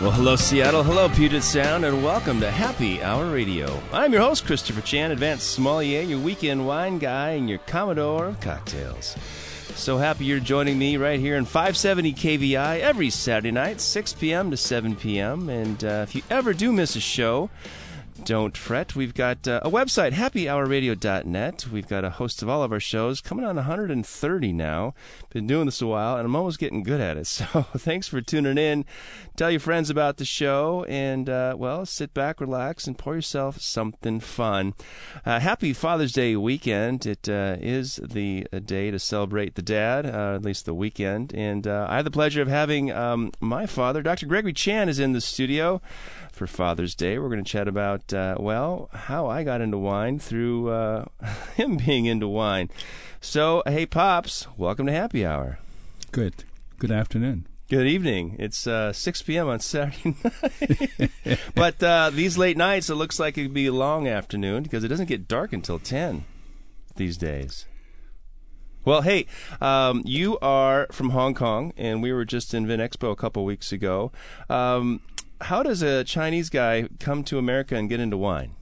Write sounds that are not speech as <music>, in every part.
Well, hello, Seattle. Hello, Puget Sound, and welcome to Happy Hour Radio. I'm your host, Christopher Chan, advanced sommelier, your weekend wine guy, and your commodore of cocktails. So happy you're joining me right here in 570 KVI every Saturday night, 6 p.m. to 7 p.m. And uh, if you ever do miss a show, don't fret. We've got uh, a website, happyhourradio.net. We've got a host of all of our shows, coming on 130 now. Been doing this a while, and I'm almost getting good at it. <laughs> So thanks for tuning in. Tell your friends about the show, and, uh, well, sit back, relax, and pour yourself something fun. Uh, happy Father's Day weekend. It uh, is the day to celebrate the dad, uh, at least the weekend. And uh, I have the pleasure of having um, my father, Dr. Gregory Chan, is in the studio for Father's Day. We're going to chat about, uh, well, how I got into wine through uh, <laughs> him being into wine. So, hey, Pops, welcome to Happy Hour. Good. Good afternoon. Good evening. It's uh, 6 p.m. on Saturday <laughs> night. but uh, these late nights, it looks like it could be a long afternoon because it doesn't get dark until 10 these days. Well, hey, um, you are from Hong Kong, and we were just in Vin Expo a couple weeks ago. Um, how does a Chinese guy come to America and get into wine?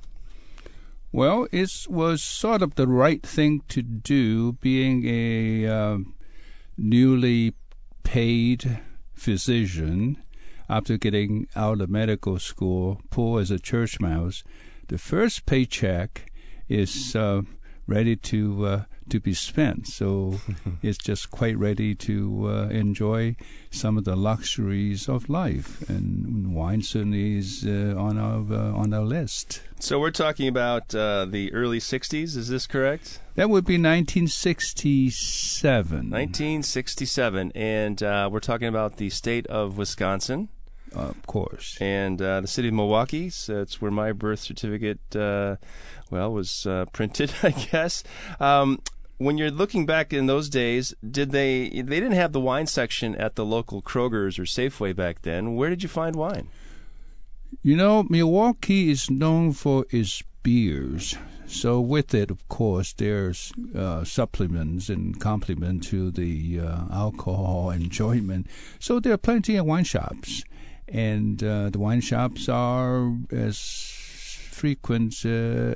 Well, it was sort of the right thing to do, being a uh, newly paid physician after getting out of medical school, poor as a church mouse. The first paycheck is uh, ready to uh, to be spent. So <laughs> it's just quite ready to uh, enjoy some of the luxuries of life, and wine certainly is uh, on our uh, on our list. So we're talking about uh, the early '60s. Is this correct? That would be 1967. 1967, and uh, we're talking about the state of Wisconsin. of course. And uh, the city of Milwaukee. So it's where my birth certificate, well, was printed, <laughs> I guess. Um, when you're looking back in those days, did they they didn't have the wine section at the local Kroger's or Safeway back then? Where did you find wine? You know, Milwaukee is known for its beers. So with it, of course, there's uh, supplements and complement to the uh, alcohol enjoyment. So there are plenty of wine shops, and uh, the wine shops are as frequent uh,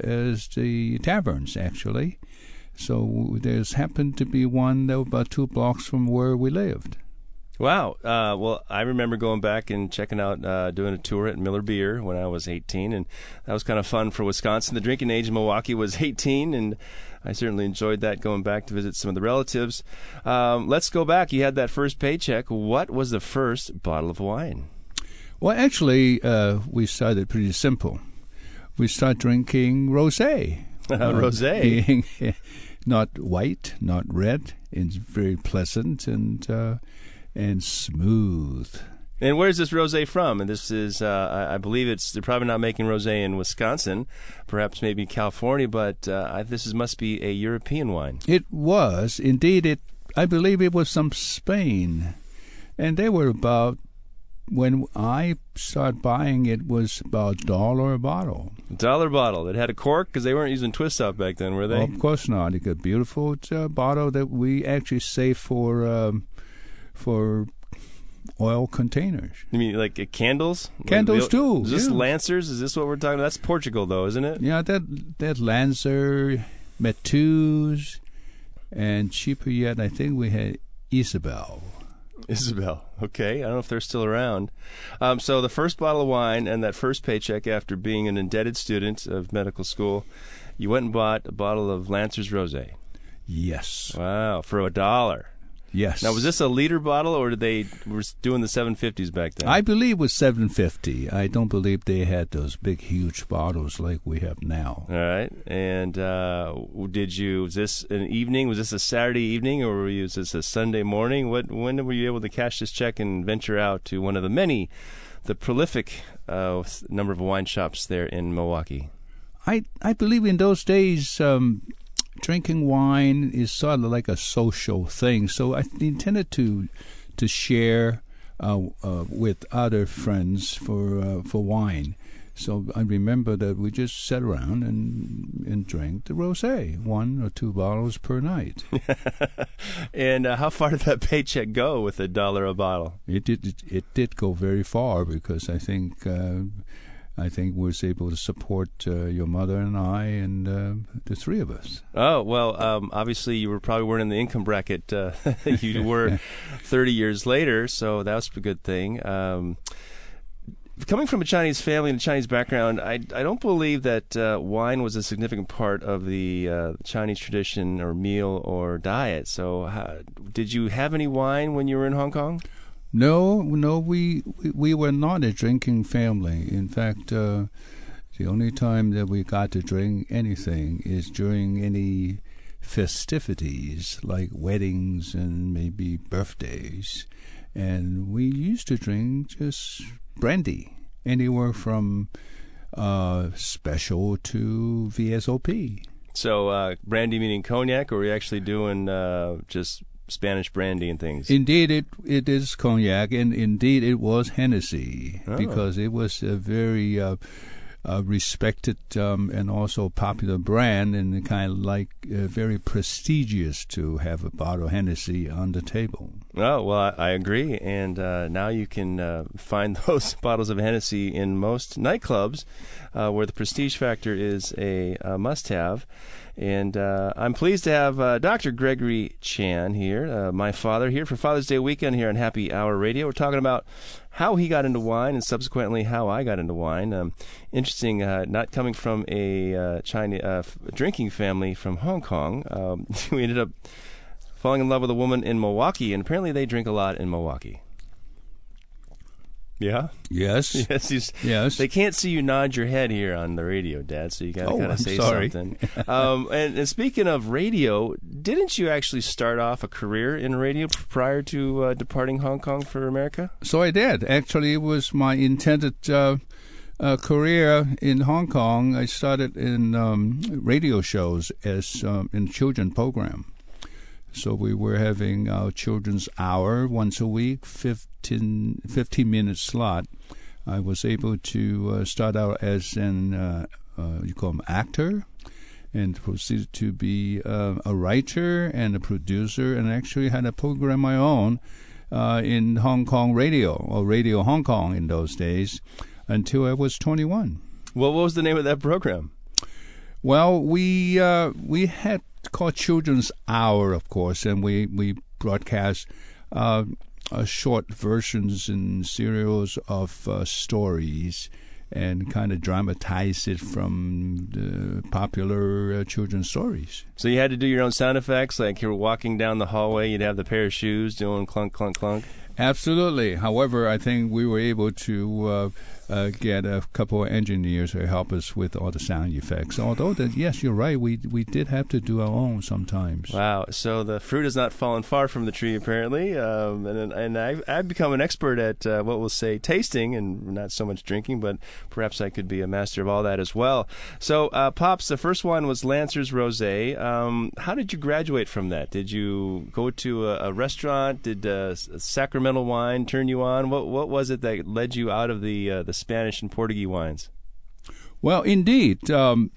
as the taverns, actually. So there's happened to be one that was about two blocks from where we lived. Wow. Uh, well, I remember going back and checking out, uh, doing a tour at Miller Beer when I was 18, and that was kind of fun for Wisconsin. The drinking age in Milwaukee was <laughs> 18, and I certainly enjoyed that going back to visit some of the relatives. Um, let's go back. You had that first paycheck. What was the first bottle of wine? Well, actually, uh, we started pretty simple. We started drinking rosé. <laughs> rosé. <laughs> Not white, not red. It's very pleasant and uh, and smooth. And where's this rosé from? And this is, uh, I, I, believe it's they're probably not making rosé in Wisconsin, perhaps maybe California, but uh, this is, must be a European wine. It was indeed. It I believe it was from Spain, and they were about when I started buying it was about a dollar a bottle. A Dollar bottle. It had a cork because they weren't using twist top back then, were they? Well, of course not. It's a beautiful uh, bottle that we actually save for um, for oil containers. You mean like uh, candles? Candles like, too. Is this yeah. Lancers? Is this what we're talking about? That's Portugal though, isn't it? Yeah, that that Lancer, Mateus, and cheaper yet, I think we had Isabel. Isabel. Okay, I don't know if they're still around. Um, so the first bottle of wine and that first paycheck after being an indebted student of medical school, you went and bought a bottle of Lancer's Rosé. Yes. Wow, for a dollar. Yes. Now, was this a liter bottle, or did they were doing the 750s back then? I believe it was 750. I don't believe they had those big, huge bottles like we have now. All right. And uh, did you? Was this an evening? Was this a Saturday evening, or was this a Sunday morning? What? When were you able to cash this check and venture out to one of the many the prolific uh, number of wine shops there in Milwaukee? I I believe in those days. Um, drinking wine is sort of like a social thing, so I intended to to share uh, uh, with other friends for uh, for wine. So I remember that we just sat around and and drank the rosé, one or two bottles per night. <laughs> and uh, how far did that paycheck go with a dollar a bottle? It did. It, it did go very far because I think. Uh, I think was able to support uh, your mother and I and uh, the three of us. Oh well, um, obviously you were probably weren't in the income bracket uh, <laughs> you were <laughs> 30 years later, so that was a good thing. Um, coming from a Chinese family and a Chinese background, I, I don't believe that uh, wine was a significant part of the uh, Chinese tradition or meal or diet. So, how, did you have any wine when you were in Hong Kong? No, no, we we, we were not a drinking family. In fact, uh, the only time that we got to drink anything is during any festivities like weddings and maybe birthdays. And we used to drink just brandy, anywhere from uh, special to VSOP. So, uh, brandy meaning cognac, or are you actually doing uh, just Spanish brandy and things? Indeed, it it is cognac, and indeed it was Hennessy oh. because it was a very uh, uh, respected um, and also popular brand, and kind of like uh, very prestigious to have a bottle of Hennessy on the table. Oh well, I, I agree, and uh, now you can uh, find <laughs> those bottles of Hennessy in most nightclubs, uh, where the prestige factor is a, a must-have. And uh, I'm pleased to have uh, Dr. Gregory Chan here, uh, my father, here for Father's Day weekend here on Happy Hour Radio. We're talking about how he got into wine and subsequently how I got into wine. Um, interesting, not coming from a Chinese drinking family from Hong Kong. Um, <laughs> we ended up falling in love with a woman in Milwaukee, and apparently they drink a lot in Milwaukee. Yeah. Yes. <laughs> Yes. yes. They can't see you nod your head here on the radio, Dad. So you got to oh, kind of say sorry. something. <laughs> um, and, and, speaking of radio, didn't you actually start off a career in radio prior to uh, departing Hong Kong for America? So I did. Actually, it was my intended. Uh, uh, career in Hong Kong, I started in um, radio shows as um, in children program. So we were having our children's hour once a week, 15, 15 minute slot. I was able to uh, start out as an uh, uh, you call him actor, and proceeded to be uh, a writer and a producer, and actually had a program my own uh, in Hong Kong radio or Radio Hong Kong in those days until I was 21. Well, what was the name of that program? Well, we uh, we had called Children's Hour, of course, and we we broadcast uh, uh, short versions and serials of uh, stories and kind of dramatize it from the popular uh, children's stories. So you had to do your own sound effects, like you were walking down the hallway, you'd have the pair of shoes doing clunk, clunk, clunk. Absolutely. However, I think we were able to uh, get a couple of engineers to help us with all the sound effects. Although, that, yes, you're right, we we did have to do our own sometimes. Wow! So the fruit has not fallen far from the tree, apparently. Um, and and I've, I've become an expert at uh, what we'll say tasting and not so much drinking, but perhaps I could be a master of all that as well. So, uh, pops, the first one was Lancer's Rosé. Um, how did you graduate from that? Did you go to a, a restaurant? Did uh, Sacramento wine turn you on? What what was it that led you out of the uh, the Spanish and Portuguese wines? Well, indeed. Um,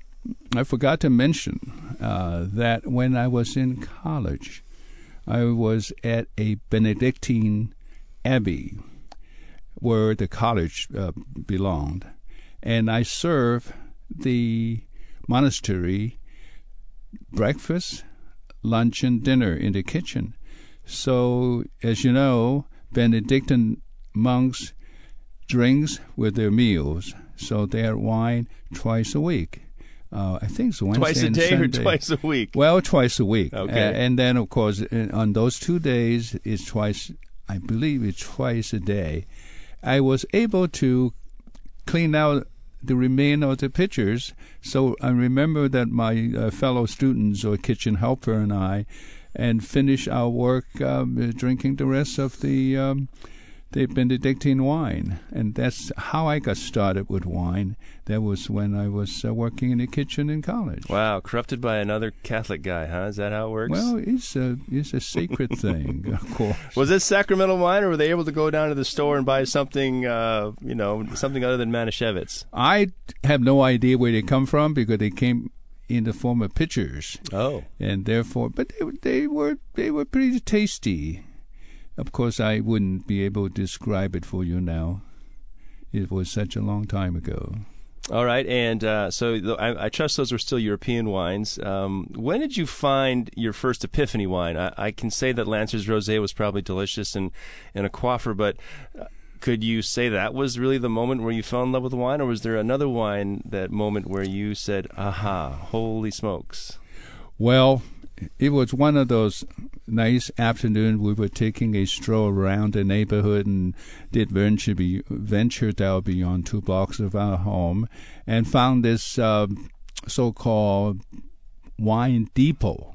I forgot to mention uh, that when I was in college, I was at a Benedictine abbey where the college uh, belonged, and I served the monastery breakfast, lunch, and dinner in the kitchen. So, as you know, Benedictine monks drinks with their meals, so they had wine twice a week. Uh, I think it's Wednesday twice a day Sunday. or twice a week. Well, twice a week. Okay, uh, and then of course on those two days it's twice. I believe it's twice a day. I was able to clean out the remainder of the pitchers. So I remember that my uh, fellow students or kitchen helper and I, and finish our work um, drinking the rest of the. Um, the Benedictine wine, and that's how I got started with wine. That was when I was uh, working in the kitchen in college. Wow, corrupted by another Catholic guy, huh? Is that how it works? Well, it's a it's a sacred <laughs> thing, of course. Was it sacramental wine, or were they able to go down to the store and buy something, uh, you know, something other than Manischewitz? I have no idea where they come from because they came in the form of pitchers. Oh, and therefore, but they, they were they were pretty tasty. Of course, I wouldn't be able to describe it for you now. It was such a long time ago. All right, and uh, so I, I, trust those were still European wines. Um, when did you find your first Epiphany wine? I, I, can say that Lancer's Rosé was probably delicious and, and a coiffer, but uh, could you say that was really the moment where you fell in love with wine, or was there another wine that moment where you said, "Aha, holy smokes"? Well, it was one of those nice afternoons. We were taking a stroll around the neighborhood and did venture be, ventured out beyond two blocks of our home and found this uh, so-called wine depot.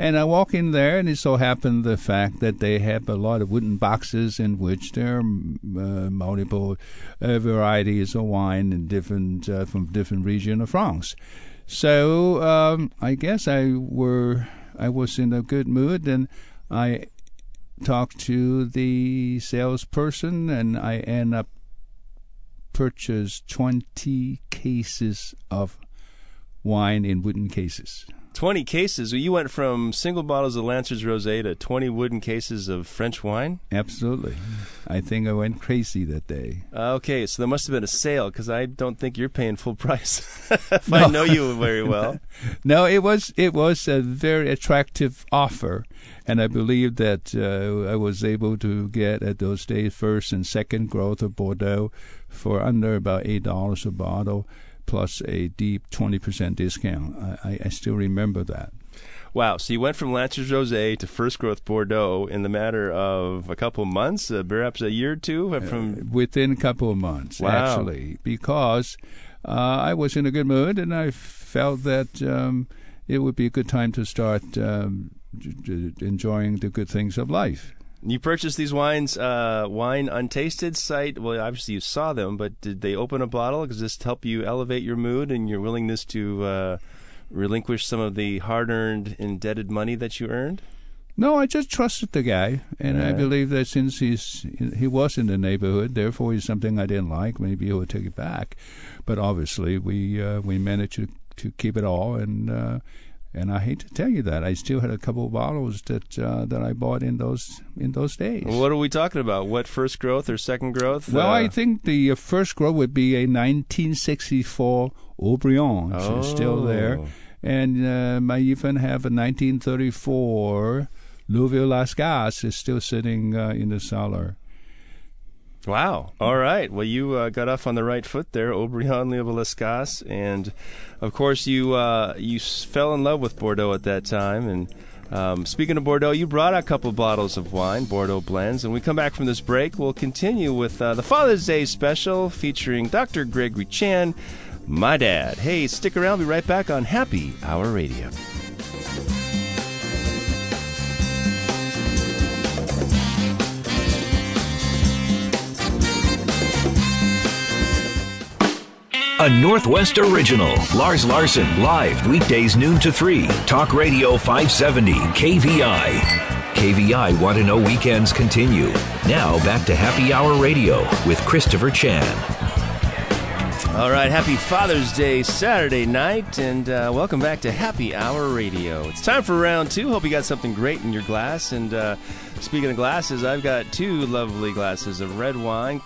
And I walk in there, and it so happened the fact that they have a lot of wooden boxes in which there are uh, multiple uh, varieties of wine in different uh, from different region of France. So um, I guess I were I was in a good mood, and I talked to the salesperson, and I end up purchased twenty cases of wine in wooden cases. 20 cases. You went from single bottles of Lancer's Rosé to 20 wooden cases of French wine? Absolutely. I think I went crazy that day. Okay, so there must have been a sale because I don't think you're paying full price. <laughs> if no. I know you very well. <laughs> no, it was it was a very attractive offer, and I believe that uh, I was able to get at those days first and second growth of Bordeaux for under about eight dollars a bottle plus a deep 20% discount. I, I still remember that. Wow. So you went from Lancer's Rosé to First Growth Bordeaux in the matter of a couple of months, uh, perhaps a year or two? Uh, from uh, Within a couple of months, wow. actually, because uh, I was in a good mood and I felt that um, it would be a good time to start um, enjoying the good things of life. You purchased these wines, uh, Wine Untasted site. Well, obviously you saw them, but did they open a bottle? Does this help you elevate your mood and your willingness to uh, relinquish some of the hard-earned, indebted money that you earned? No, I just trusted the guy, and I believe that since he's he was in the neighborhood, therefore he's something I didn't like. Maybe he would take it back, but obviously we uh, we managed to to keep it all, and uh, and I hate to tell you that I still had a couple of bottles that uh, that I bought in those in those days. What are we talking about? What first growth or second growth? Well, uh, I think the uh, first growth would be a 1964 Haut-Brion. Oh. It's still there, and um, I even have a 1934 Léoville Las Cases is still sitting uh, in the cellar. Wow. All right. Well, you uh, got off on the right foot there, Haut-Brion Las Cases, and of course you uh, you fell in love with Bordeaux at that time. And um, speaking of Bordeaux, you brought a couple bottles of wine, Bordeaux blends. And we come back from this break, we'll continue with uh, the Father's Day special featuring Dr. Gregory Chan, my dad. Hey, stick around. Be right back on Happy Hour Radio. Northwest original. Lars Larson, live weekdays noon to 3. Talk Radio 570, KVI. KVI Want to Know Weekends continue. Now back to Happy Hour Radio with Christopher Chan. All right, happy Father's Day Saturday night, and uh, welcome back to Happy Hour Radio. It's time for round two. Hope you got something great in your glass. And uh, speaking of glasses, I've got two lovely glasses of red wine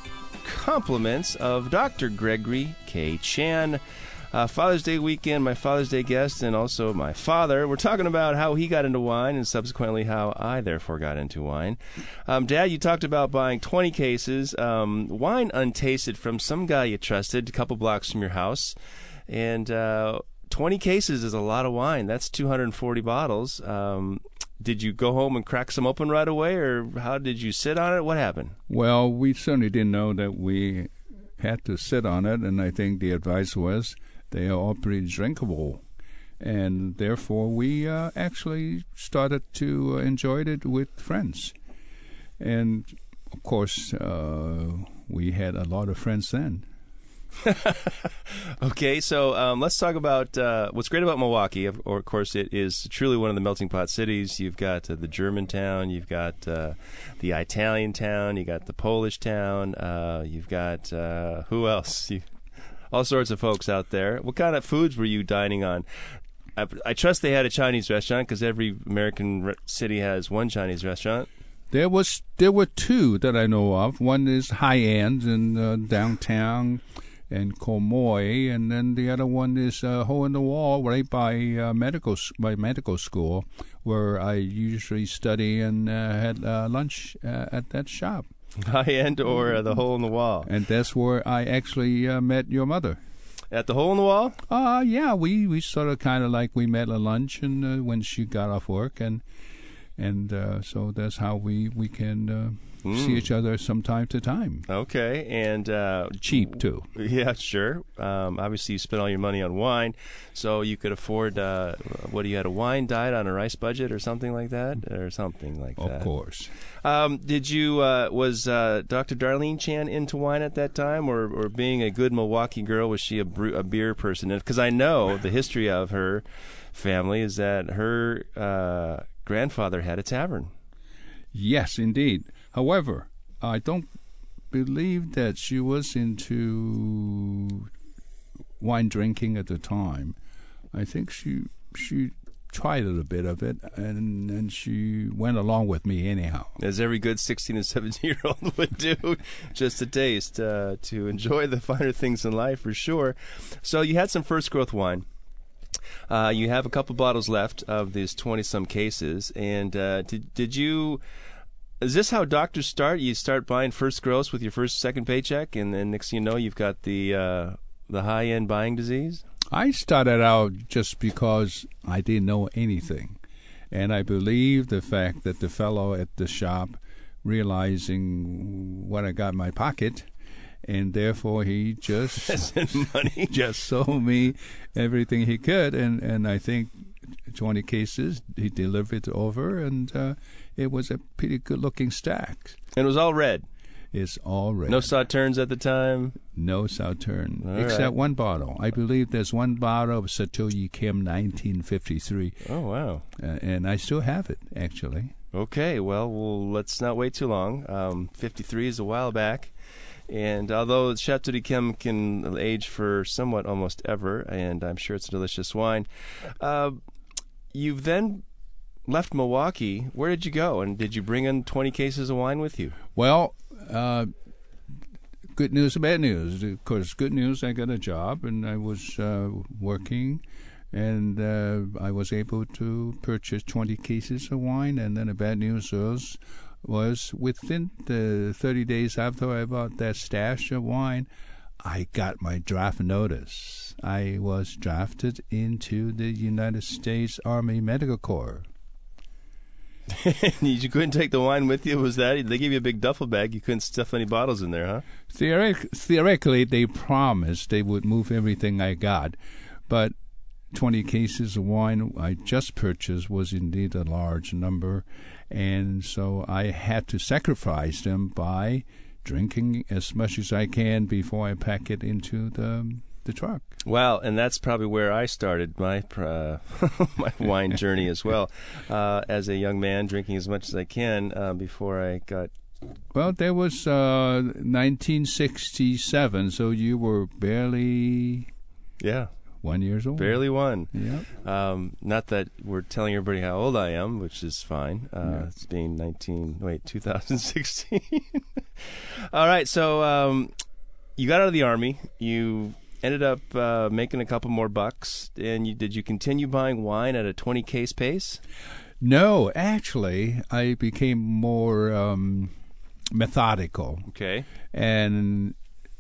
compliments of Dr. Gregory K. Chan. Uh, Father's Day weekend, my Father's Day guest, and also my father. We're talking about how he got into wine and subsequently how I therefore got into wine. Um, Dad, you talked about buying 20 cases, um, wine untasted from some guy you trusted, a couple blocks from your house. And uh, 20 cases is a lot of wine. That's 240 bottles. Um, did you go home and crack some open right away, or how did you sit on it? What happened? Well, we certainly didn't know that we had to sit on it, and I think the advice was they are all pretty drinkable. And therefore, we uh, actually started to enjoy it with friends. And of course, uh, we had a lot of friends then. <laughs> okay, so um, let's talk about uh, what's great about Milwaukee. Of, of, course, it is truly one of the melting pot cities. You've got uh, the German town, you've got uh, the Italian town, you got the Polish town, uh, you've got uh, who else? <laughs> You, all sorts of folks out there. What kind of foods were you dining on? I, I trust they had a Chinese restaurant because every American re- city has one Chinese restaurant. There was there were two that I know of. One is high end in uh, downtown and Quemoy, and then the other one is uh, hole in the wall right by uh, medical by medical school, where I usually study and uh, had uh, lunch uh, at that shop. <laughs> High end or uh, the hole in the wall, and that's where I actually met your mother. At the hole in the wall? Uh yeah, we, we sort of kind of like we met at lunch and when she got off work, and and so that's how we we can Mm. see each other from time to time. Okay, and uh, cheap too. Yeah, sure. Um, obviously, you spent all your money on wine, so you could afford. Uh, what do you had a wine diet on a rice budget or something like that, or something like of that. Of course. Um, did you uh, was uh, Dr. Darlene Chan into wine at that time, or, or being a good Milwaukee girl, was she a, a beer person? Because I know the history of her family is that her uh, grandfather had a tavern. Yes, indeed. However, I don't believe that she was into wine drinking at the time. I think she she tried a little bit of it, and and she went along with me anyhow. As every good sixteen and seventeen year old <laughs> would do, just a taste uh, to enjoy the finer things in life for sure. So you had some first growth wine. Uh, you have a couple bottles left of these twenty some cases, and uh, did did you? Is this how doctors start? You start buying first growth with your first second paycheck, and then next thing you know, you've got the uh, the high end buying disease. I started out just because I didn't know anything, and I believe the fact that the fellow at the shop, realizing what I got in my pocket, and therefore he just <laughs> money <laughs> just sold me everything he could, and and I think 20 cases. He delivered over, and uh, it was a pretty good looking stack. And it was all red. It's all red. No sauternes at the time? No sauterne, all except right. one bottle. I believe there's one bottle of Chateau Yquem 1953. Oh, wow. Uh, and I still have it, actually. Okay, well, well let's not wait too long. Um, 53 is a while back. And although Chateau d'Yquem can age for somewhat almost ever, and I'm sure it's a delicious wine, uh, you've then left Milwaukee. Where did you go? And did you bring in 20 cases of wine with you? Well, uh, good news and bad news. Of course, good news, I got a job and I was uh, working and uh, I was able to purchase 20 cases of wine. And then the bad news was, was within the 30 days after I bought that stash of wine, I got my draft notice. I was drafted into the United States Army Medical Corps. <laughs> you couldn't take the wine with you? Was that they gave you a big duffel bag? You couldn't stuff any bottles in there, huh? Theoretic, theoretically, they promised they would move everything I got, but 20 cases of wine I just purchased was indeed a large number, and so I had to sacrifice them by drinking as much as I can before I pack it into the the truck. Well, and that's probably where I started my uh, <laughs> my wine journey as well. <laughs> Uh, as a young man, drinking as much as I can uh, before I got. Well, there was 1967, uh, so you were barely. Yeah. One years old. Barely one. Yeah. Um, not that we're telling everybody how old I am, which is fine. Uh, yeah. It's being 19. Wait, <laughs> 2016. All right. So um, you got out of the army. You ended up uh, making a couple more bucks. And you, did you continue buying wine at a 20 case pace? No, actually, I became more um, methodical. Okay. And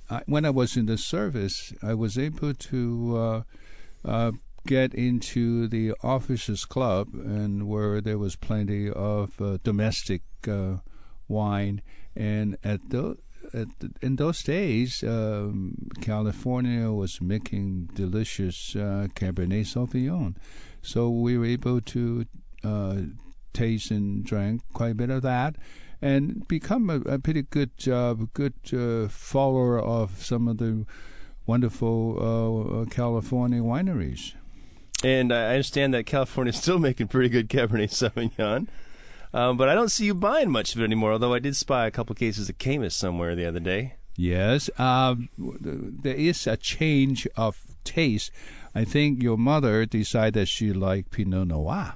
I, when I was in the service, I was able to uh, uh, get into the officers' club, and where there was plenty of uh, domestic uh, wine. And at those in those days, um, California was making delicious uh, Cabernet Sauvignon, so we were able to uh, taste and drink quite a bit of that. and become a, a pretty good good uh, follower of some of the wonderful uh, uh California wineries. And I understand that California is still making pretty good Cabernet Sauvignon. Um, but I don't see you buying much of it anymore, although I did spy a couple cases of Caymus somewhere the other day. Yes, um, there is a change of taste. I think your mother decided she liked Pinot Noir,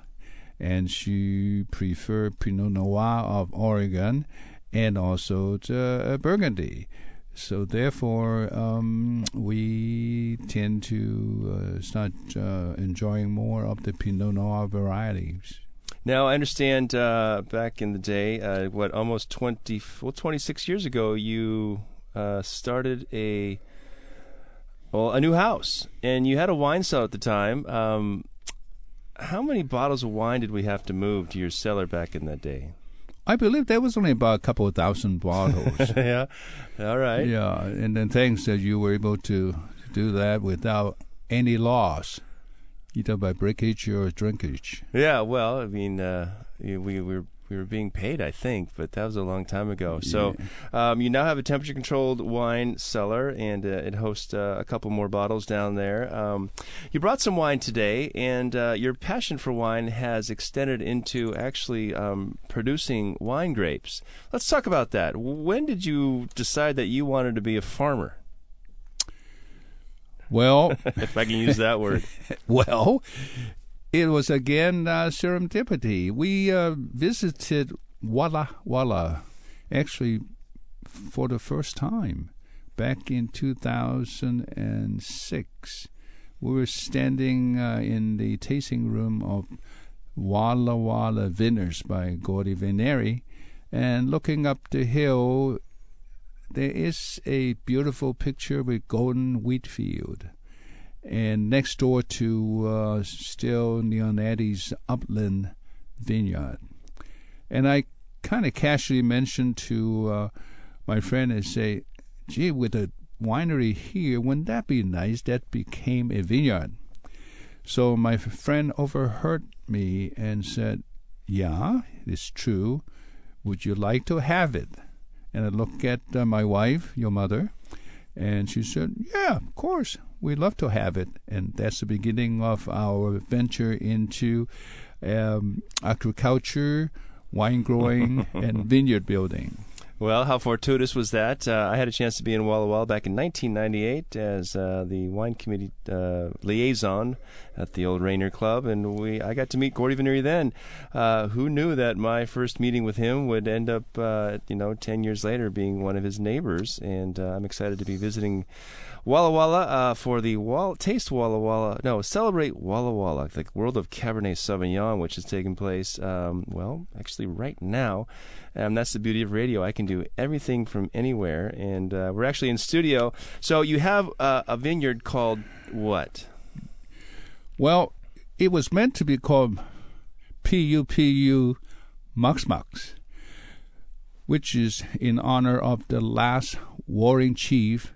and she preferred Pinot Noir of Oregon and also the uh, Burgundy. So therefore, um, we tend to uh, start uh, enjoying more of the Pinot Noir varieties. Now I understand uh, back in the day, uh, what almost twenty, well, twenty six years ago, you uh, started a well a new house, and you had a wine cellar at the time. Um, how many bottles of wine did we have to move to your cellar back in that day? I believe there was only about a couple of thousand bottles. <laughs> yeah, all right. Yeah, and then thanks that you were able to do that without any loss either by breakage or drinkage. Yeah, well, I mean, uh, we, we were we were being paid, I think, but that was a long time ago. So um, you now have a temperature controlled wine cellar, and uh, it hosts uh, a couple more bottles down there. Um, you brought some wine today, and uh, your passion for wine has extended into actually um, producing wine grapes. Let's talk about that. When did you decide that you wanted to be a farmer? Well, <laughs> if I can use that word. <laughs> well, it was again uh, serendipity. We uh, visited Walla Walla, actually, for the first time back in 2006. We were standing uh, in the tasting room of Walla Walla Vineyards by Gordy Venneri, and looking up the hill there is a beautiful picture with golden wheat field. And next door to uh, still Leonetti's upland vineyard. And I kind of casually mentioned to uh, my friend and say, gee, with a winery here, wouldn't that be nice? That became a vineyard. So my friend overheard me and said, yeah, it's true. Would you like to have it? And I looked at uh, my wife, your mother, and she said, Yeah, of course, we'd love to have it. And that's the beginning of our venture into um, agriculture, wine growing, <laughs> and vineyard building. Well, how fortuitous was that? Uh, I had a chance to be in Walla Walla back in 1998 as uh, the wine committee uh, liaison at the old Rainier Club, and we I got to meet Gordy Venneri then. Uh, who knew that my first meeting with him would end up, uh, you know, 10 years later being one of his neighbors? And uh, I'm excited to be visiting Walla Walla uh, for the Wall- Taste Walla Walla. No, celebrate Walla Walla, the world of Cabernet Sauvignon, which is taking place, um, well, actually right now. Um, that's the beauty of radio. I can do everything from anywhere. And uh, we're actually in studio. So you have uh, a vineyard called what? Well, it was meant to be called PUPU Mux Mux, which is in honor of the last warring chief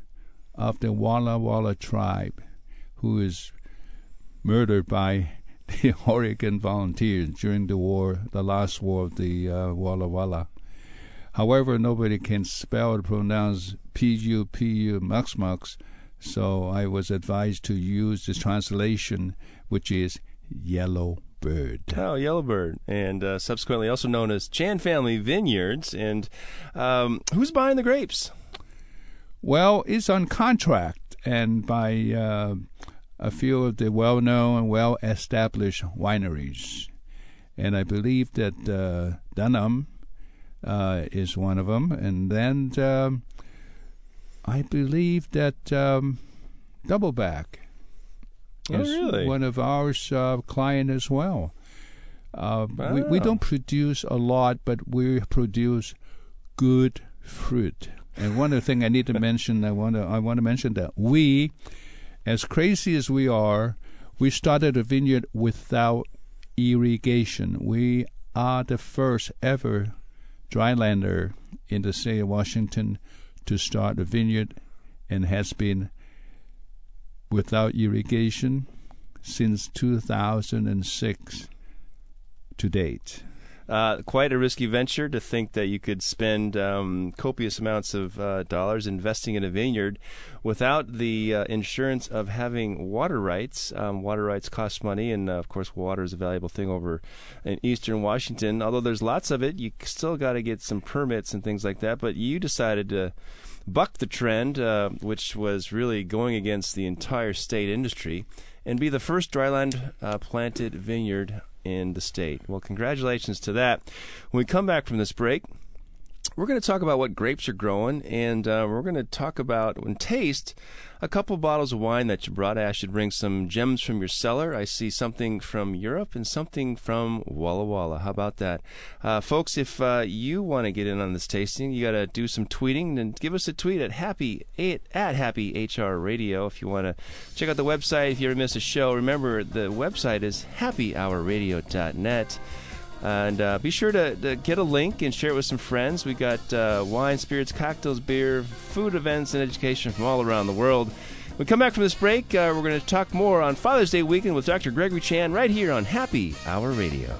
of the Walla Walla tribe, who is murdered by <laughs> the Oregon volunteers during the war, the last war of the uh, Walla Walla. However, nobody can spell or pronounce P-U, P-U, Mux Mux, so I was advised to use the translation, which is Yellow Bird. Oh, Yellow Bird, and uh, subsequently also known as Chan Family Vineyards. And um, who's buying the grapes? Well, it's on contract and by uh, a few of the well known and well established wineries. And I believe that uh, Dunham uh, is one of them. And then um, I believe that um, Doubleback oh, is really? one of our uh, client as well. Uh, we, we don't produce a lot, but we produce good fruit. And one other thing I need to mention, I want to I want to mention that we, as crazy as we are, we started a vineyard without irrigation. We are the first ever drylander in the state of Washington to start a vineyard, and has been without irrigation since 2006 to date. Uh, quite a risky venture to think that you could spend um, copious amounts of uh, dollars investing in a vineyard without the uh, insurance of having water rights. Um, water rights cost money, and uh, of course, water is a valuable thing over in eastern Washington. Although there's lots of it, you still got to get some permits and things like that. But you decided to buck the trend, uh, which was really going against the entire state industry, and be the first dryland uh, planted vineyard in the state. Well, congratulations to that. When we come back from this break, we're going to talk about what grapes are growing, and uh, we're going to talk about and taste a couple bottles of wine that you brought. I should bring some gems from your cellar. I see something from Europe and something from Walla Walla. How about that, uh, folks? If uh, you want to get in on this tasting, you got to do some tweeting and give us a tweet at happy at happy hr radio. If you want to check out the website, if you ever miss a show, remember the website is happyhourradio.net. And uh, be sure to, to, get a link and share it with some friends. We got uh, wine, spirits, cocktails, beer, food events, and education from all around the world. When we come back from this break, uh, we're going to talk more on Father's Day weekend with Dr. Gregory Chan right here on Happy Hour Radio.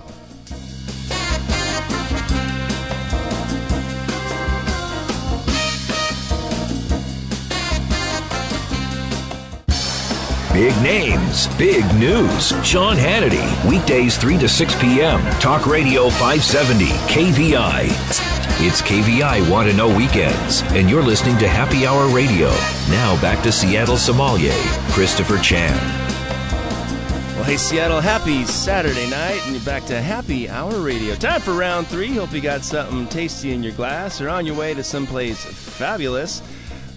Big names, big news. Sean Hannity, weekdays 3 to 6 p.m. Talk Radio 570, KVI. It's KVI Want to Know Weekends, and you're listening to Happy Hour Radio. Now back to Seattle sommelier, Christopher Chan. Well, hey, Seattle, happy Saturday night, and you're back to Happy Hour Radio. Time for round three. Hope you got something tasty in your glass or on your way to someplace fabulous.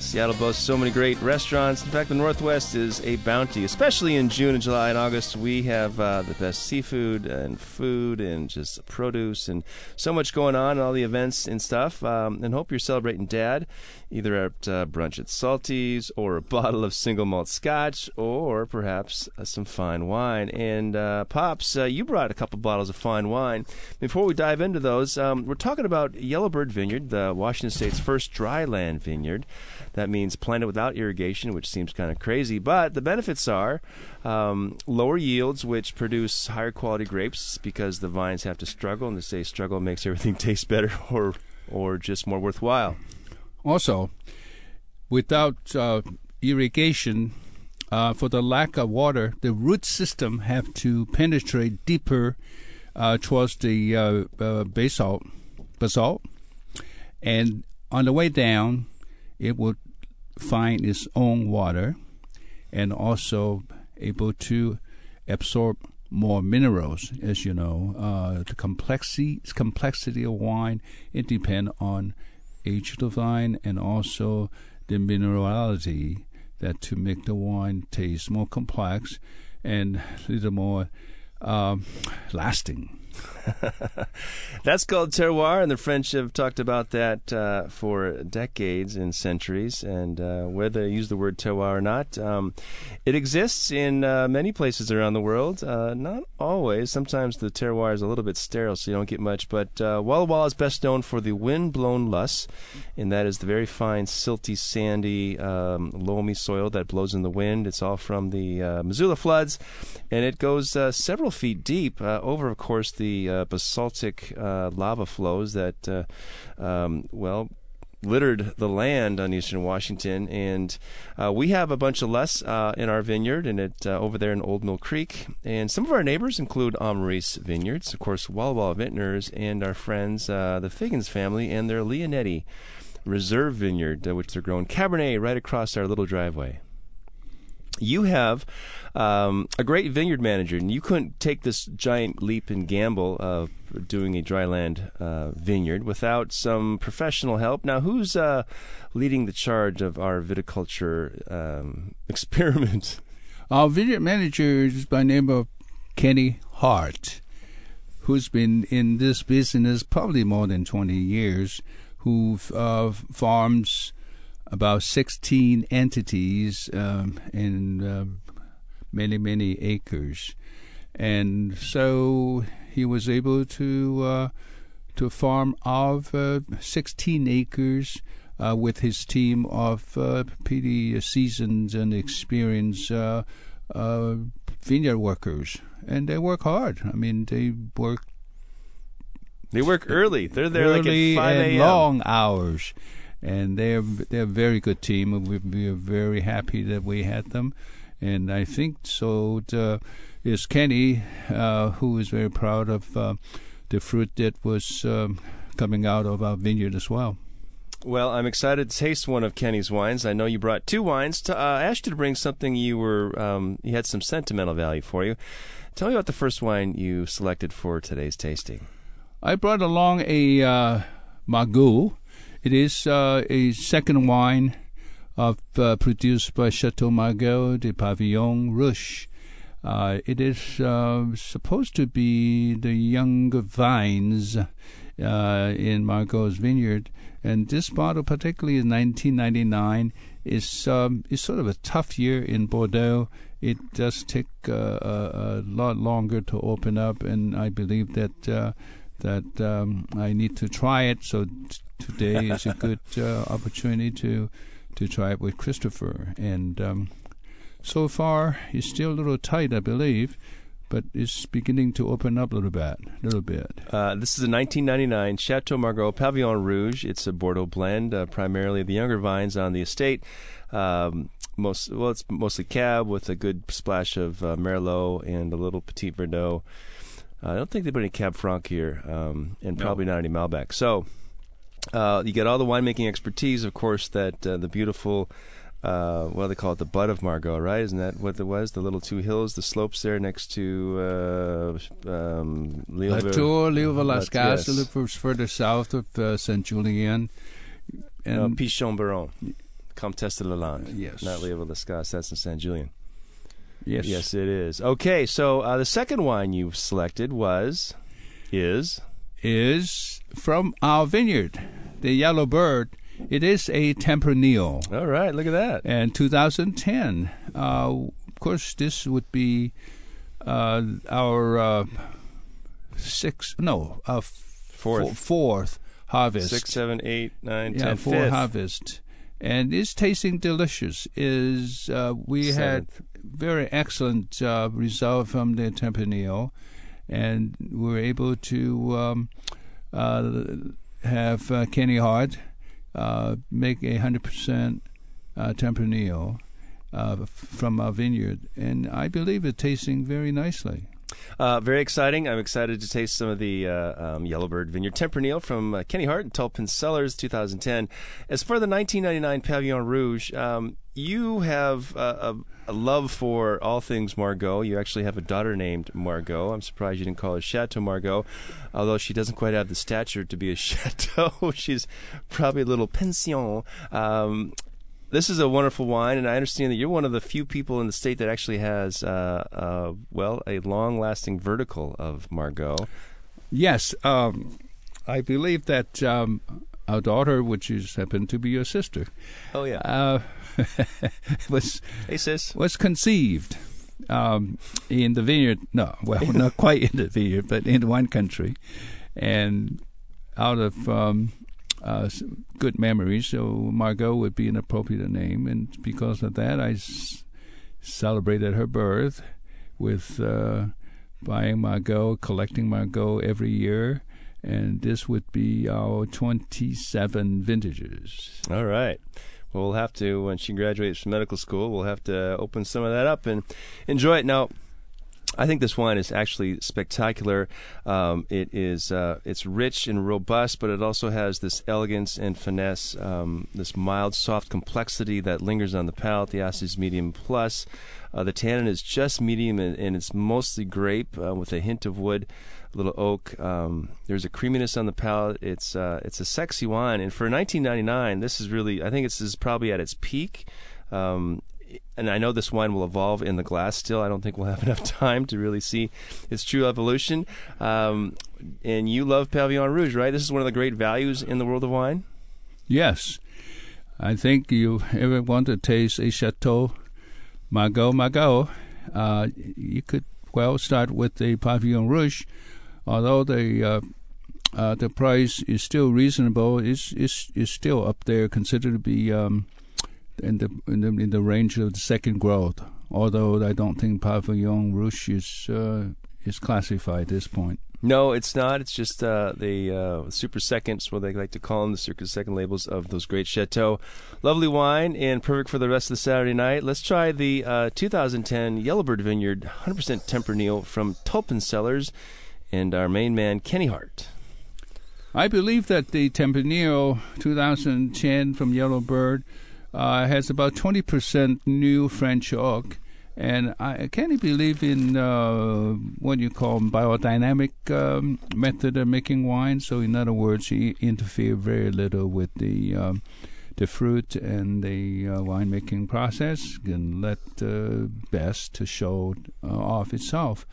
Seattle boasts so many great restaurants. In fact, the Northwest is a bounty, especially in June and July and August. We have uh, the best seafood and food and just produce and so much going on, and all the events and stuff. Um, and hope you're celebrating Dad either at uh, brunch at Salty's or a <laughs> bottle of single malt scotch or perhaps uh, some fine wine. And uh, Pops, uh, you brought a couple bottles of fine wine. Before we dive into those, um, we're talking about Yellowbird Vineyard, the Washington State's first dry land vineyard. That means planted without irrigation, which seems kind of crazy, but the benefits are um, lower yields, which produce higher quality grapes because the vines have to struggle, and they say struggle makes everything <laughs> taste better or or just more worthwhile. Also, without uh, irrigation, uh, for the lack of water, the root system have to penetrate deeper uh, towards the uh, uh, basalt, basalt, and on the way down, it would find its own water and also able to absorb more minerals. As you know, uh, the complexity complexity of wine it depends on age of the vine and also the minerality that to make the wine taste more complex and a little more um, lasting. <laughs> That's called terroir, and the French have talked about that uh, for decades and centuries. And uh, whether they use the word terroir or not, um, it exists in uh, many places around the world. Uh, not always. Sometimes the terroir is a little bit sterile, so you don't get much. But uh, Walla Walla is best known for the wind-blown loess, and that is the very fine, silty, sandy, um, loamy soil that blows in the wind. It's all from the uh, Missoula floods, and it goes several feet deep over, of course, the uh, basaltic uh, lava flows that, uh, um, well, littered the land on eastern Washington, and uh, we have a bunch of loess uh, in our vineyard, and it uh, over there in Old Mill Creek. And some of our neighbors include Maurice Vineyards, of course, Walla Walla Vintners, and our friends the Figgins family and their Leonetti Reserve Vineyard, which they're growing. Cabernet right across our little driveway you have um, a great vineyard manager, and you couldn't take this giant leap and gamble of doing a dryland uh, vineyard without some professional help. Now, who's uh, leading the charge of our viticulture um, <laughs> experiment? Our vineyard manager is by name of Kenny Hart, who's been in this business probably more than 20 years, who uh, farms about 16 entities um, in uh, many, many acres. And so he was able to uh, to farm of uh, 16 acres uh, with his team of uh, pretty seasoned and experienced uh, vineyard workers. And they work hard. I mean, they work They work early. They're there early like at 5 a.m. long hours, and they're they're a very good team. and We are very happy that we had them, and I think so. The, is Kenny, uh, who is very proud of uh, the fruit that was um, coming out of our vineyard as well. Well, I'm excited to taste one of Kenny's wines. I know you brought two wines. To, uh, I asked you to bring something you were um, you had some sentimental value for you. Tell me about the first wine you selected for today's tasting. I brought along a uh, Margaux. It is uh, a second wine of uh, produced by Chateau Margaux de Pavillon Rouge. Uh, it is uh, supposed to be the younger vines uh, in Margaux's vineyard, and this bottle, particularly in 1999, is um, is sort of a tough year in Bordeaux. It does take uh, a, a, lot longer to open up, and I believe that uh, that um, I need to try it. So t- today is a <laughs> good uh, opportunity to to try it with Christopher. And um, so far, it's still a little tight, I believe, but it's beginning to open up a little bit. Little bit. Uh, this is a 1999 Chateau Margaux Pavillon Rouge. It's a Bordeaux blend, uh, primarily the younger vines on the estate. Um, most well, it's mostly Cab with a good splash of uh, Merlot and a little Petit Verdot. I don't think they put any Cab Franc here, um, and No. probably not any Malbec. So uh, you get all the winemaking expertise, of course, that uh, the beautiful. Uh, what do they call it? The bud of Margot, right? Isn't that what it was? The little two hills, the slopes there next to uh, um, Lille- Tour, Léoville Las Cases, yes. a little further south of uh, Saint Julien. No, And Pichon Baron, Comtesse de Lalande. yes, Not Léoville Las Cases, that's in Saint Julien. Yes, Yes, it is. Okay, so uh, the second wine you selected was, is, is from our vineyard, the Yellow Bird. It is a Tempranillo. all right, look at that. And 2010, uh, of course, this would be uh, our uh, sixth, no, uh, Fourth. fo- fourth harvest. Six, seven, eight, nine, yeah, ten, four fifth. harvest, and it's tasting delicious. Is uh, we had very excellent uh, result from the Tempranillo, and we were able to um, uh, have uh, Kenny Hart uh, make a hundred percent uh, Tempranillo uh, from our vineyard, and I believe it's tasting very nicely. Uh, very exciting. I'm excited to taste some of the uh, um, Yellowbird Vineyard Tempranillo from uh, Kenny Hart and Tulpen Cellars 2010. As for the 1999 Pavillon Rouge, um, you have a, a love for all things Margot. You actually have a daughter named Margot. I'm surprised you didn't call her Chateau Margot, although she doesn't quite have the stature to be a <laughs> chateau. She's probably a little pension. Um, this is a wonderful wine, and I understand that you're one of the few people in the state that actually has, uh, uh, well, a long-lasting vertical of Margot. Yes, um, I believe that um, our daughter, which is happened to be your sister, Oh yeah. uh, <laughs> was Hey sis. was conceived um, in the vineyard. No, well, not quite in the vineyard, but in one country, and out of um, uh, good memories, so Margot would be an appropriate name, and because of that, I s- celebrated her birth with uh, buying Margot, collecting Margot every year. And this would be our 27 vintages. All right. Well, we'll have to when she graduates from medical school. We'll have to open some of that up and enjoy it. Now, I think this wine is actually spectacular. Um, it is uh, it's rich and robust, but it also has this elegance and finesse, um, this mild, soft complexity that lingers on the palate. The acid is medium plus. Uh, the tannin is just medium, and, and it's mostly grape uh, with a hint of wood, a little oak. Um, there's a creaminess on the palate. It's uh, it's a sexy wine, and for 1999, this is really I think this is probably at its peak. Um, and I know this wine will evolve in the glass still. I don't think we'll have <laughs> enough time to really see its true evolution. Um, and you love Pavillon Rouge, right? This is one of the great values in the world of wine. Yes. I think you ever want to taste a Chateau Margaux Margaux, uh, you could well start with the Pavillon Rouge, although the uh, uh, the price is still reasonable. It's is is still up there, considered to be um, in the in the in the range of the second growth. Although I don't think Pavillon Rouge is uh, is classified at this point. No, it's not. It's just uh, the uh, super seconds, what they like to call them, the super second labels of those great chateau. Lovely wine and perfect for the rest of the Saturday night. Let's try the uh, 2010 Yellowbird Vineyard 100% Tempranillo from Tulpen Cellars and our main man, Kenny Hart. I believe that the Tempranillo 2010 from Yellowbird uh, has about 20% new French oak and I can't believe in uh, what you call biodynamic um, method of making wine. So, in other words, he interfere very little with the um, the fruit and the uh, winemaking process, and let the best to show uh, off itself.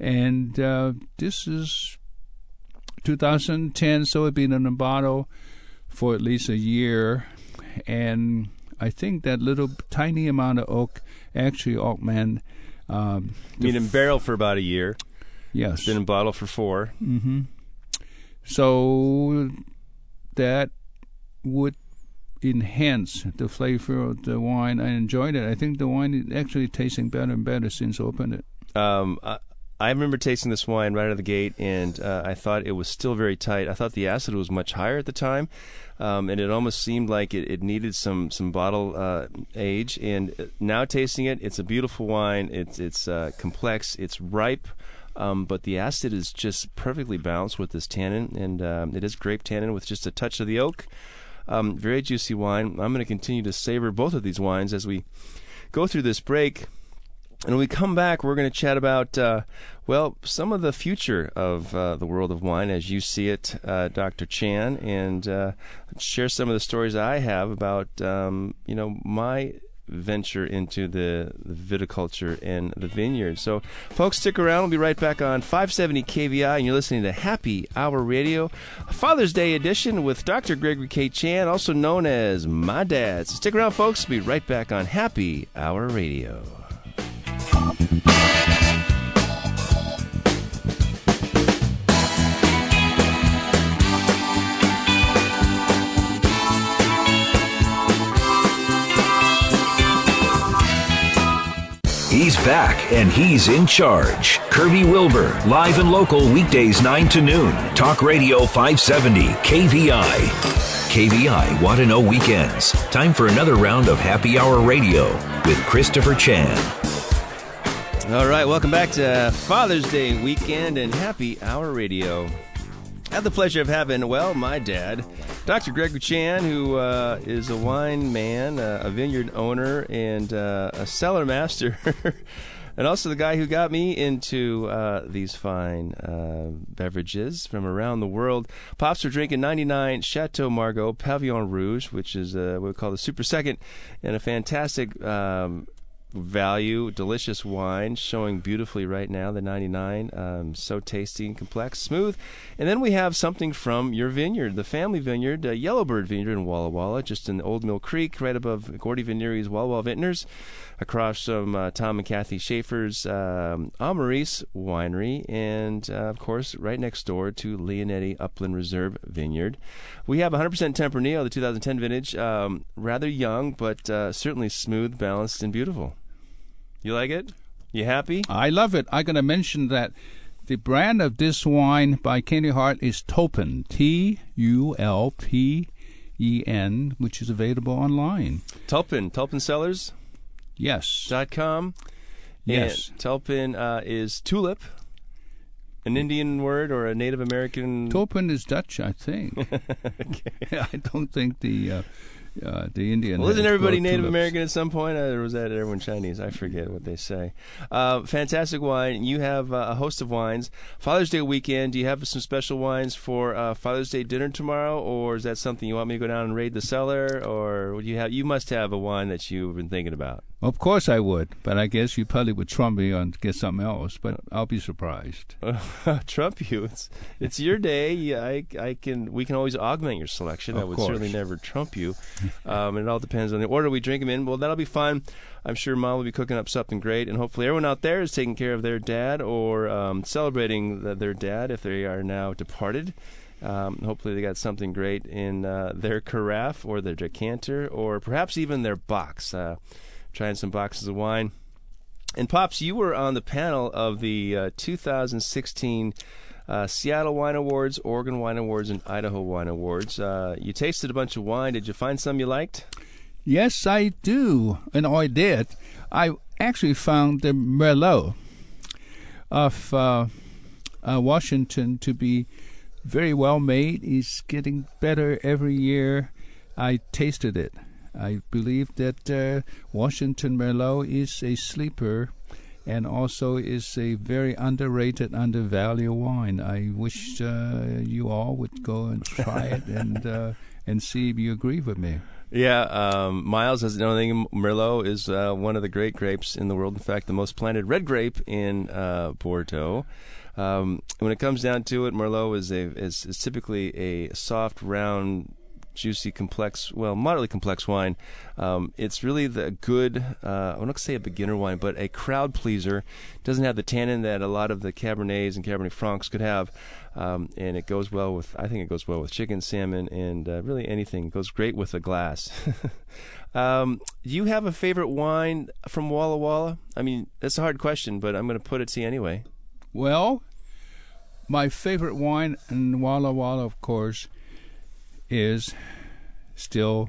And uh, this is 2010, so it's been in a bottle for at least a year, and I think that little tiny amount of oak actually Altman. Um, been in barrel for about a year. Yes. It's been in bottle for 4 Mm-hmm. So that would enhance the flavor of the wine. I enjoyed it. I think the wine is actually tasting better and better since I opened it. Um, I, remember tasting this wine right out of the gate, and uh, I thought it was still very tight. I thought the acid was much higher at the time, um, and it almost seemed like it, it needed some some bottle uh, age. And uh, now tasting it, it's a beautiful wine. It's it's uh, complex. It's ripe. Um, but the acid is just perfectly balanced with this tannin, and um, it is grape tannin with just a touch of the oak. Um, very juicy wine. I'm going to continue to savor both of these wines as we go through this break. And when we come back, we're going to chat about, uh, well, some of the future of uh, the world of wine as you see it, uh, Dr. Chan, and uh, share some of the stories I have about, um, you know, my venture into the, the, viticulture and the vineyard. So, folks, stick around. We'll be right back on 570 KVI, and you're listening to Happy Hour Radio, Father's Day edition with Dr. Gregory K. Chan, also known as My Dad. So, stick around, folks. We'll be right back on Happy Hour Radio. He's back and he's in charge. Kirby Wilbur, live and local weekdays 9 to noon. Talk Radio 570, KVI. KVI Know Weekends. Time for another round of Happy Hour Radio with Christopher Chan. All right, welcome back to Father's Day weekend and Happy Hour Radio. I have the pleasure of having, well, my dad, Dr. Gregory Chan, who uh, is a wine man, uh, a vineyard owner, and uh, a cellar master, <laughs> and also the guy who got me into uh, these fine uh, beverages from around the world. Pops are drinking 99 Chateau Margaux Pavillon Rouge, which is uh, what we call the Super Second, and a fantastic um, value, delicious wine, showing beautifully right now. The 99, um, so tasty and complex, smooth. And then we have something from your vineyard, the family vineyard, uh, Yellowbird Vineyard in Walla Walla, just in Old Mill Creek, right above Gordy Venneri's Walla Walla Vintners, across from uh, Tom and Kathy Schaefer's um, Amaris Winery, and uh, of course, right next door to Leonetti Upland Reserve Vineyard. We have 100% Tempranillo, the 2010 vintage, um, rather young, but uh, certainly smooth, balanced, and beautiful. You like it? You happy? I love it. I'm going to mention that the brand of this wine by Kenny Hart is Tulpen, T U L P E N, which is available online. Tulpen, Tulpen Cellars? Yes. Dot com. Yes. And uh, is tulip, an Indian word or a Native American. Tulpen is Dutch, I think. <laughs> okay. <laughs> I don't think the. Uh, uh, the Indian. Well, isn't everybody Native tulips. American at some point, or was that everyone Chinese? I forget what they say. Uh, fantastic wine. You have uh, a host of wines. Father's Day weekend. Do you have some special wines for uh, Father's Day dinner tomorrow, or is that something you want me to go down and raid the cellar, or would you have? You must have a wine that you've been thinking about. Of course I would, but I guess you probably would trump me on get something else. But I'll be surprised. <laughs> trump you? It's it's your day. I I can we can always augment your selection. Of I would course. certainly never trump you. Um, and it all depends on the order we drink them in. Well, that'll be fun. I'm sure mom will be cooking up something great, and hopefully everyone out there is taking care of their dad or um, celebrating the, their dad if they are now departed. Um, hopefully, they got something great in uh, their carafe or their decanter or perhaps even their box. Uh, trying some boxes of wine. And Pops, you were on the panel of the uh, 2016 uh, Seattle Wine Awards, Oregon Wine Awards, and Idaho Wine Awards. Uh, you tasted a bunch of wine. Did you find some you liked? Yes, I do, and I did. I actually found the Merlot of uh, uh, Washington to be very well made. It's getting better every year. I tasted it. I believe that uh, Washington Merlot is a sleeper and also is a very underrated, undervalued wine. I wish uh, you all would go and try it <laughs> and uh, and see if you agree with me. Yeah, um, Miles has no thing. Merlot is uh, one of the great grapes in the world. In fact, the most planted red grape in uh, Bordeaux. Um, when it comes down to it, Merlot is a is, is typically a soft, round, juicy, complex, well, moderately complex wine. Um, it's really the good, uh, I want to say a beginner wine, but a crowd pleaser. Doesn't have the tannin that a lot of the Cabernets and Cabernet Francs could have. Um, and it goes well with, I think it goes well with chicken, salmon, and uh, really anything. It goes great with a glass. <laughs> um, do you have a favorite wine from Walla Walla? I mean, that's a hard question, but I'm going to put it to you anyway. Well, my favorite wine in Walla Walla, of course, is still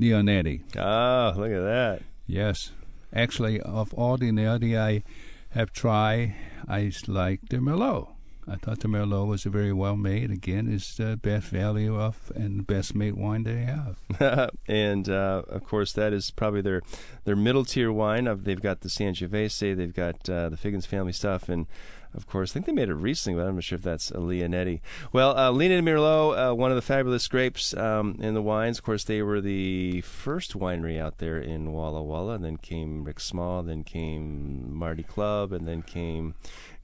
Leonetti. Ah, look at that. Yes. Actually, of all the Leonetti I have tried, I like the Merlot. I thought the Merlot was a very well made. Again, it's the best value of and best made wine they have. <laughs> and uh, of course, that is probably their their middle tier wine. They've got the Sangiovese, they've got uh, the Figgins family stuff, and of course. I think they made it recently, but I'm not sure if that's a Leonetti. Well, uh, Leonetti Merlot, uh, one of the fabulous grapes um, in the wines. Of course, they were the first winery out there in Walla Walla, and then came Rick Small, then came Marty Clubb, and then came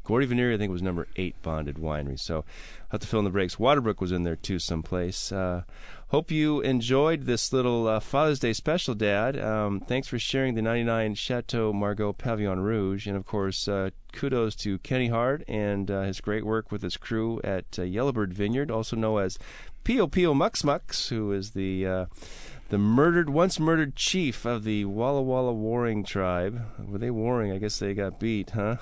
Gordy Venneri, I think, was number eight bonded winery. So I'll have to fill in the breaks. Waterbrook was in there too, someplace. Uh, hope you enjoyed this little uh, Father's Day special, Dad. Um, thanks for sharing the 99 Chateau Margaux Pavillon Rouge. And of course, uh, kudos to Kenny Hart and uh, his great work with his crew at uh, Yellowbird Vineyard, also known as Peopeo Moxmox, who is the uh, the murdered, once murdered chief of the Walla Walla warring tribe. Were they warring? I guess they got beat, huh?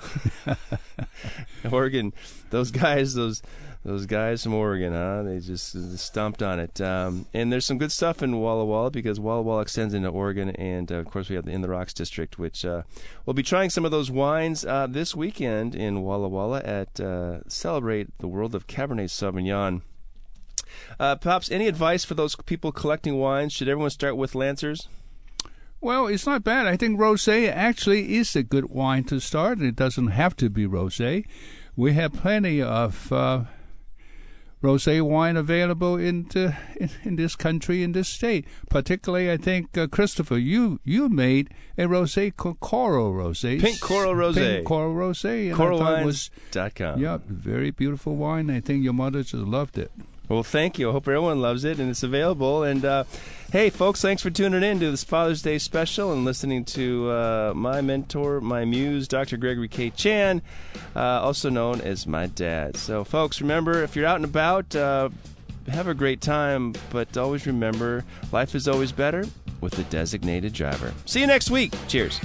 <laughs> Oregon, those guys, those those guys from Oregon, huh? They just, stomped on it. Um, and there's some good stuff in Walla Walla because Walla Walla extends into Oregon, and uh, of course we have the In the Rocks district, which uh, we'll be trying some of those wines uh, this weekend in Walla Walla at uh, celebrate the world of Cabernet Sauvignon. Uh, Pops, any advice for those people collecting wines? Should everyone start with Lancers? Well, it's not bad. I think rosé actually is a good wine to start. It doesn't have to be rosé. We have plenty of uh, rosé wine available in, in, in this country, in this state. Particularly, I think uh, Christopher, you you made a rosé called Coral Rosé, Pink Coral Rosé, Pink Coral Rosé, CoralWines.com. Yeah, very beautiful wine. I think your mother just loved it. Well, thank you. I hope everyone loves it and it's available. And uh, hey, folks, thanks for tuning in to this Father's Day special and listening to uh, my mentor, my muse, Dr. Gregory K. Chan, uh, also known as my dad. So, folks, remember if you're out and about, uh, have a great time, but always remember life is always better with a designated driver. See you next week. Cheers.